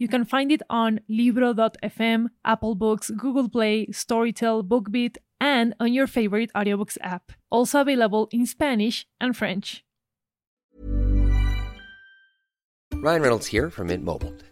You can find it on Libro.fm, Apple Books, Google Play, Storytel, BookBeat, and on your favorite audiobooks app. Also available in Spanish and French. Ryan Reynolds here from Mint Mobile.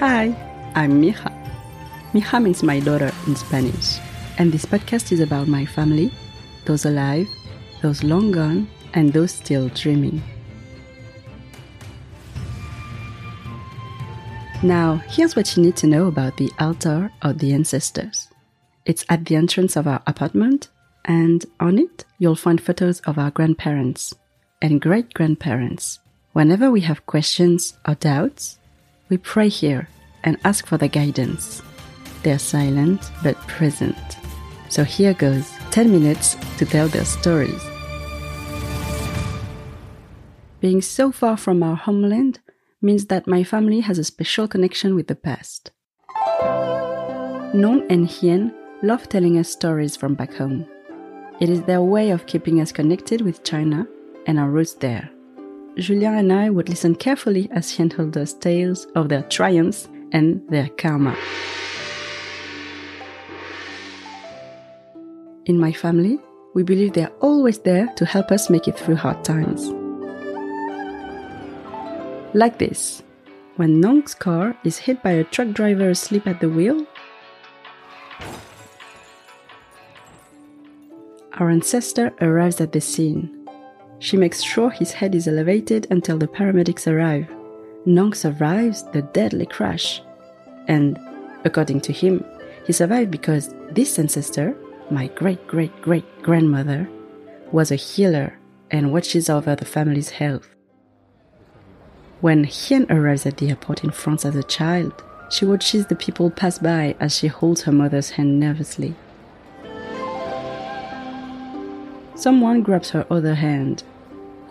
Hi, I'm Mija. Mija means my daughter in Spanish, and this podcast is about my family, those alive, those long gone, and those still dreaming. Now, here's what you need to know about the altar of the ancestors. It's at the entrance of our apartment, and on it, you'll find photos of our grandparents and great grandparents. Whenever we have questions or doubts, we pray here and ask for their guidance. They're silent but present. So here goes 10 minutes to tell their stories. Being so far from our homeland means that my family has a special connection with the past. Nong and Hien love telling us stories from back home. It is their way of keeping us connected with China and our roots there. Julien and I would listen carefully as Hien told us tales of their triumphs and their karma. In my family, we believe they are always there to help us make it through hard times. Like this when Nong's car is hit by a truck driver asleep at the wheel, our ancestor arrives at the scene. She makes sure his head is elevated until the paramedics arrive. Nong survives the deadly crash. And, according to him, he survived because this ancestor, my great great great grandmother, was a healer and watches over the family's health. When Hien arrives at the airport in France as a child, she watches the people pass by as she holds her mother's hand nervously. Someone grabs her other hand.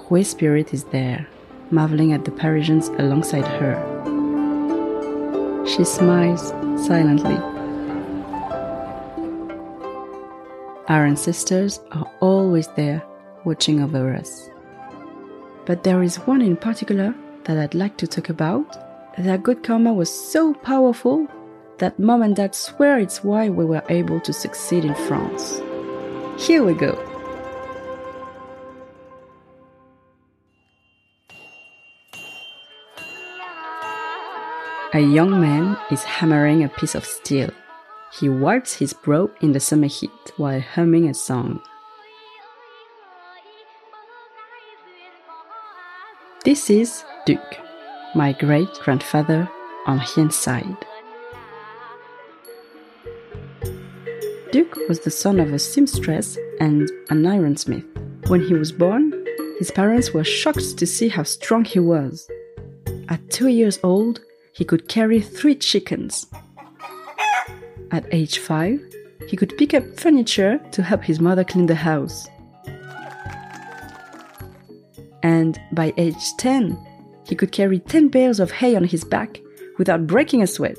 Hui's spirit is there, marveling at the Parisians alongside her. She smiles silently. Our ancestors are always there, watching over us. But there is one in particular that I'd like to talk about. Their good karma was so powerful that mom and dad swear it's why we were able to succeed in France. Here we go. A young man is hammering a piece of steel. He wipes his brow in the summer heat while humming a song. This is Duc, my great grandfather on Hien's side. Duc was the son of a seamstress and an ironsmith. When he was born, his parents were shocked to see how strong he was. At two years old, he could carry three chickens. At age five, he could pick up furniture to help his mother clean the house. And by age 10, he could carry 10 bales of hay on his back without breaking a sweat.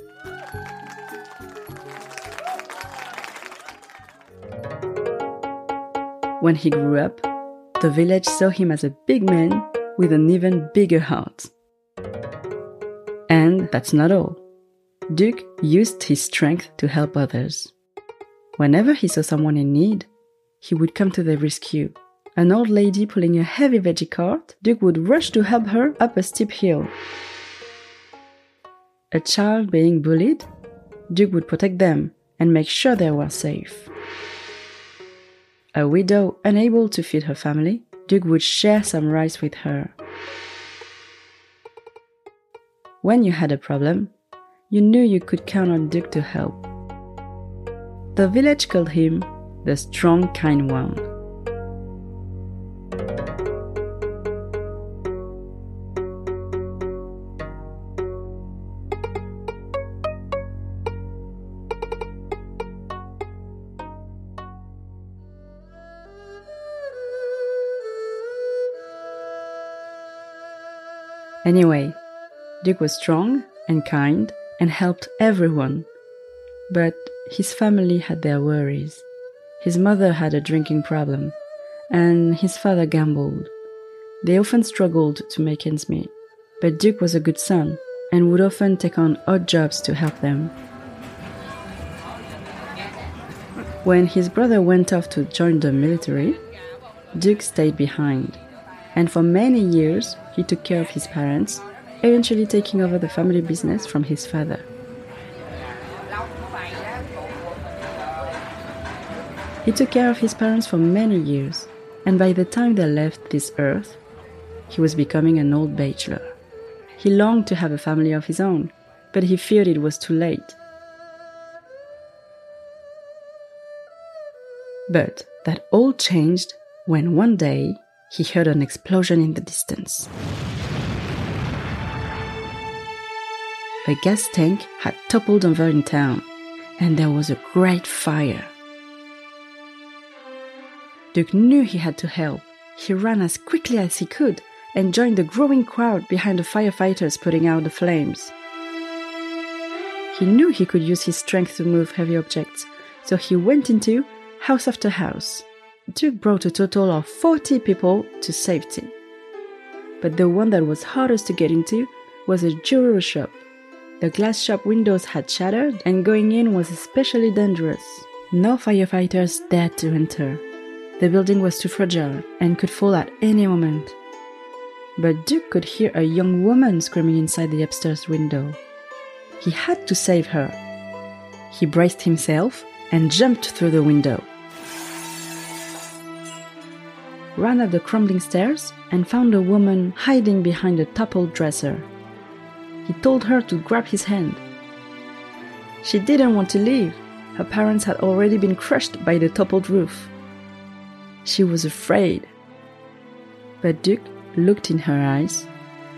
When he grew up, the village saw him as a big man with an even bigger heart. And that's not all. Duc used his strength to help others. Whenever he saw someone in need, he would come to their rescue, an old lady pulling a heavy veggie cart, Duc would rush to help her up a steep hill. A child being bullied, Duc would protect them and make sure they were safe. A widow unable to feed her family, Duc would share some rice with her. When you had a problem, you knew you could count on Duc to help. The village called him the strong, kind one. Anyway, Duc was strong and kind and helped everyone. But his family had their worries. His mother had a drinking problem, and his father gambled. They often struggled to make ends meet, but Duc was a good son and would often take on odd jobs to help them. When his brother went off to join the military, Duc stayed behind, and for many years he took care of his parents, eventually taking over the family business from his father. He took care of his parents for many years, and by the time they left this earth, he was becoming an old bachelor. He longed to have a family of his own, but he feared it was too late. But that all changed when one day he heard an explosion in the distance. A gas tank had toppled over in town, and there was a great fire. Duc knew he had to help. He ran as quickly as he could and joined the growing crowd behind the firefighters putting out the flames. He knew he could use his strength to move heavy objects, so he went into house after house. Duc brought a total of 40 people to safety. But the one that was hardest to get into was a jewelry shop. The glass shop windows had shattered, and going in was especially dangerous. No firefighters dared to enter. The building was too fragile and could fall at any moment. But Duc could hear a young woman screaming inside the upstairs window. He had to save her. He braced himself and jumped through the window. Ran up the crumbling stairs and found a woman hiding behind a toppled dresser. He told her to grab his hand. She didn't want to leave. Her parents had already been crushed by the toppled roof. She was afraid. But Duc looked in her eyes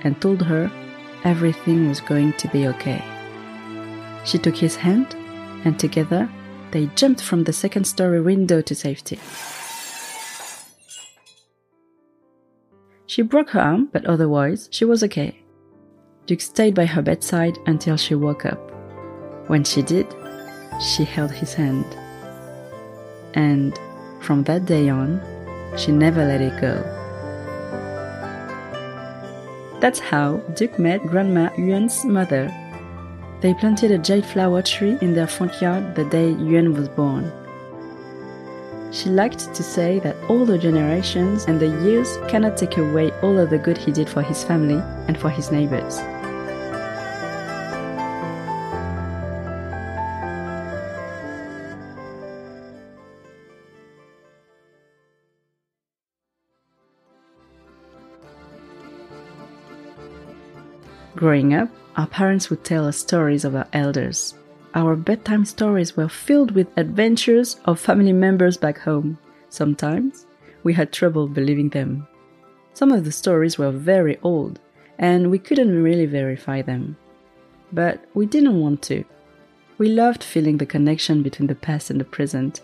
and told her everything was going to be okay. She took his hand, and together they jumped from the second story window to safety. She broke her arm, but otherwise she was okay. Duc stayed by her bedside until she woke up. When she did, she held his hand. And from that day on, she never let it go. That's how Duc met Grandma Yuan's mother. They planted a jade flower tree in their front yard the day Yuan was born. She liked to say that all the generations and the years cannot take away all of the good he did for his family and for his neighbors. Growing up, our parents would tell us stories of our elders. Our bedtime stories were filled with adventures of family members back home. Sometimes we had trouble believing them. Some of the stories were very old, and we couldn't really verify them. But we didn't want to. We loved feeling the connection between the past and the present,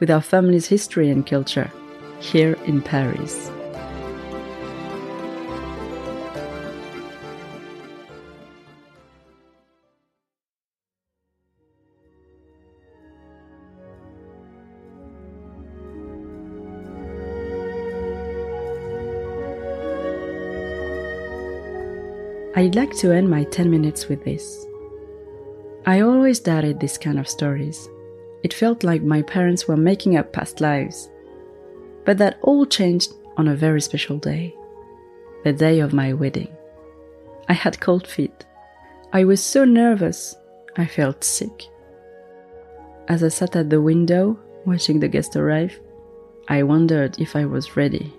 with our family's history and culture, here in Paris. I'd like to end my 10 minutes with this. I always doubted this kind of stories. It felt like my parents were making up past lives. But that all changed on a very special day the day of my wedding. I had cold feet. I was so nervous, I felt sick. As I sat at the window watching the guests arrive, I wondered if I was ready.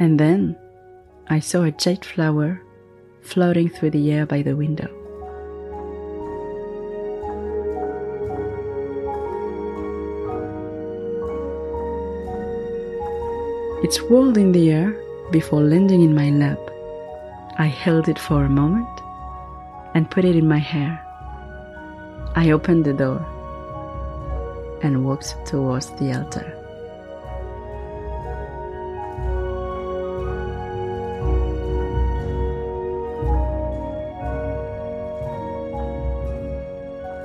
And then I saw a jade flower floating through the air by the window. It swirled in the air before landing in my lap. I held it for a moment and put it in my hair. I opened the door and walked towards the altar.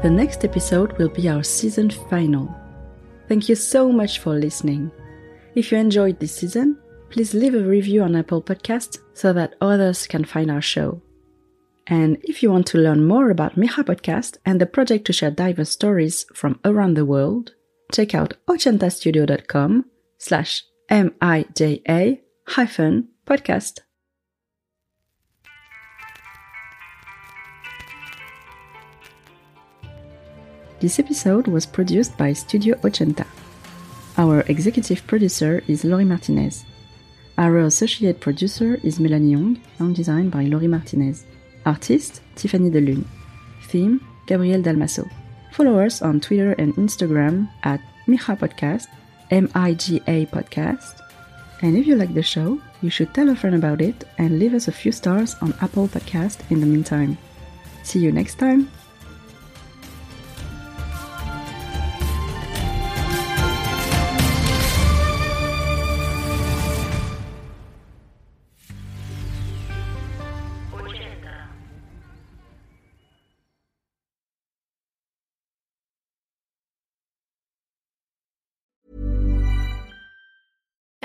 The next episode will be our season final. Thank you so much for listening. If you enjoyed this season, please leave a review on Apple Podcasts so that others can find our show. And if you want to learn more about Mija Podcast and the project to share diverse stories from around the world, check out ochentastudio.com slash M-I-J-A hyphen podcast. This episode was produced by Studio Ochenta. Our executive producer is Lory Martinez. Our associate producer is Melanie Young, sound design by Lory Martinez. Artist Tiffany Delune. Theme Gabriel Dalmaso. Follow us on Twitter and Instagram at Mija Podcast, M I G A Podcast. And if you like the show, you should tell a friend about it and leave us a few stars on Apple Podcast in the meantime. See you next time.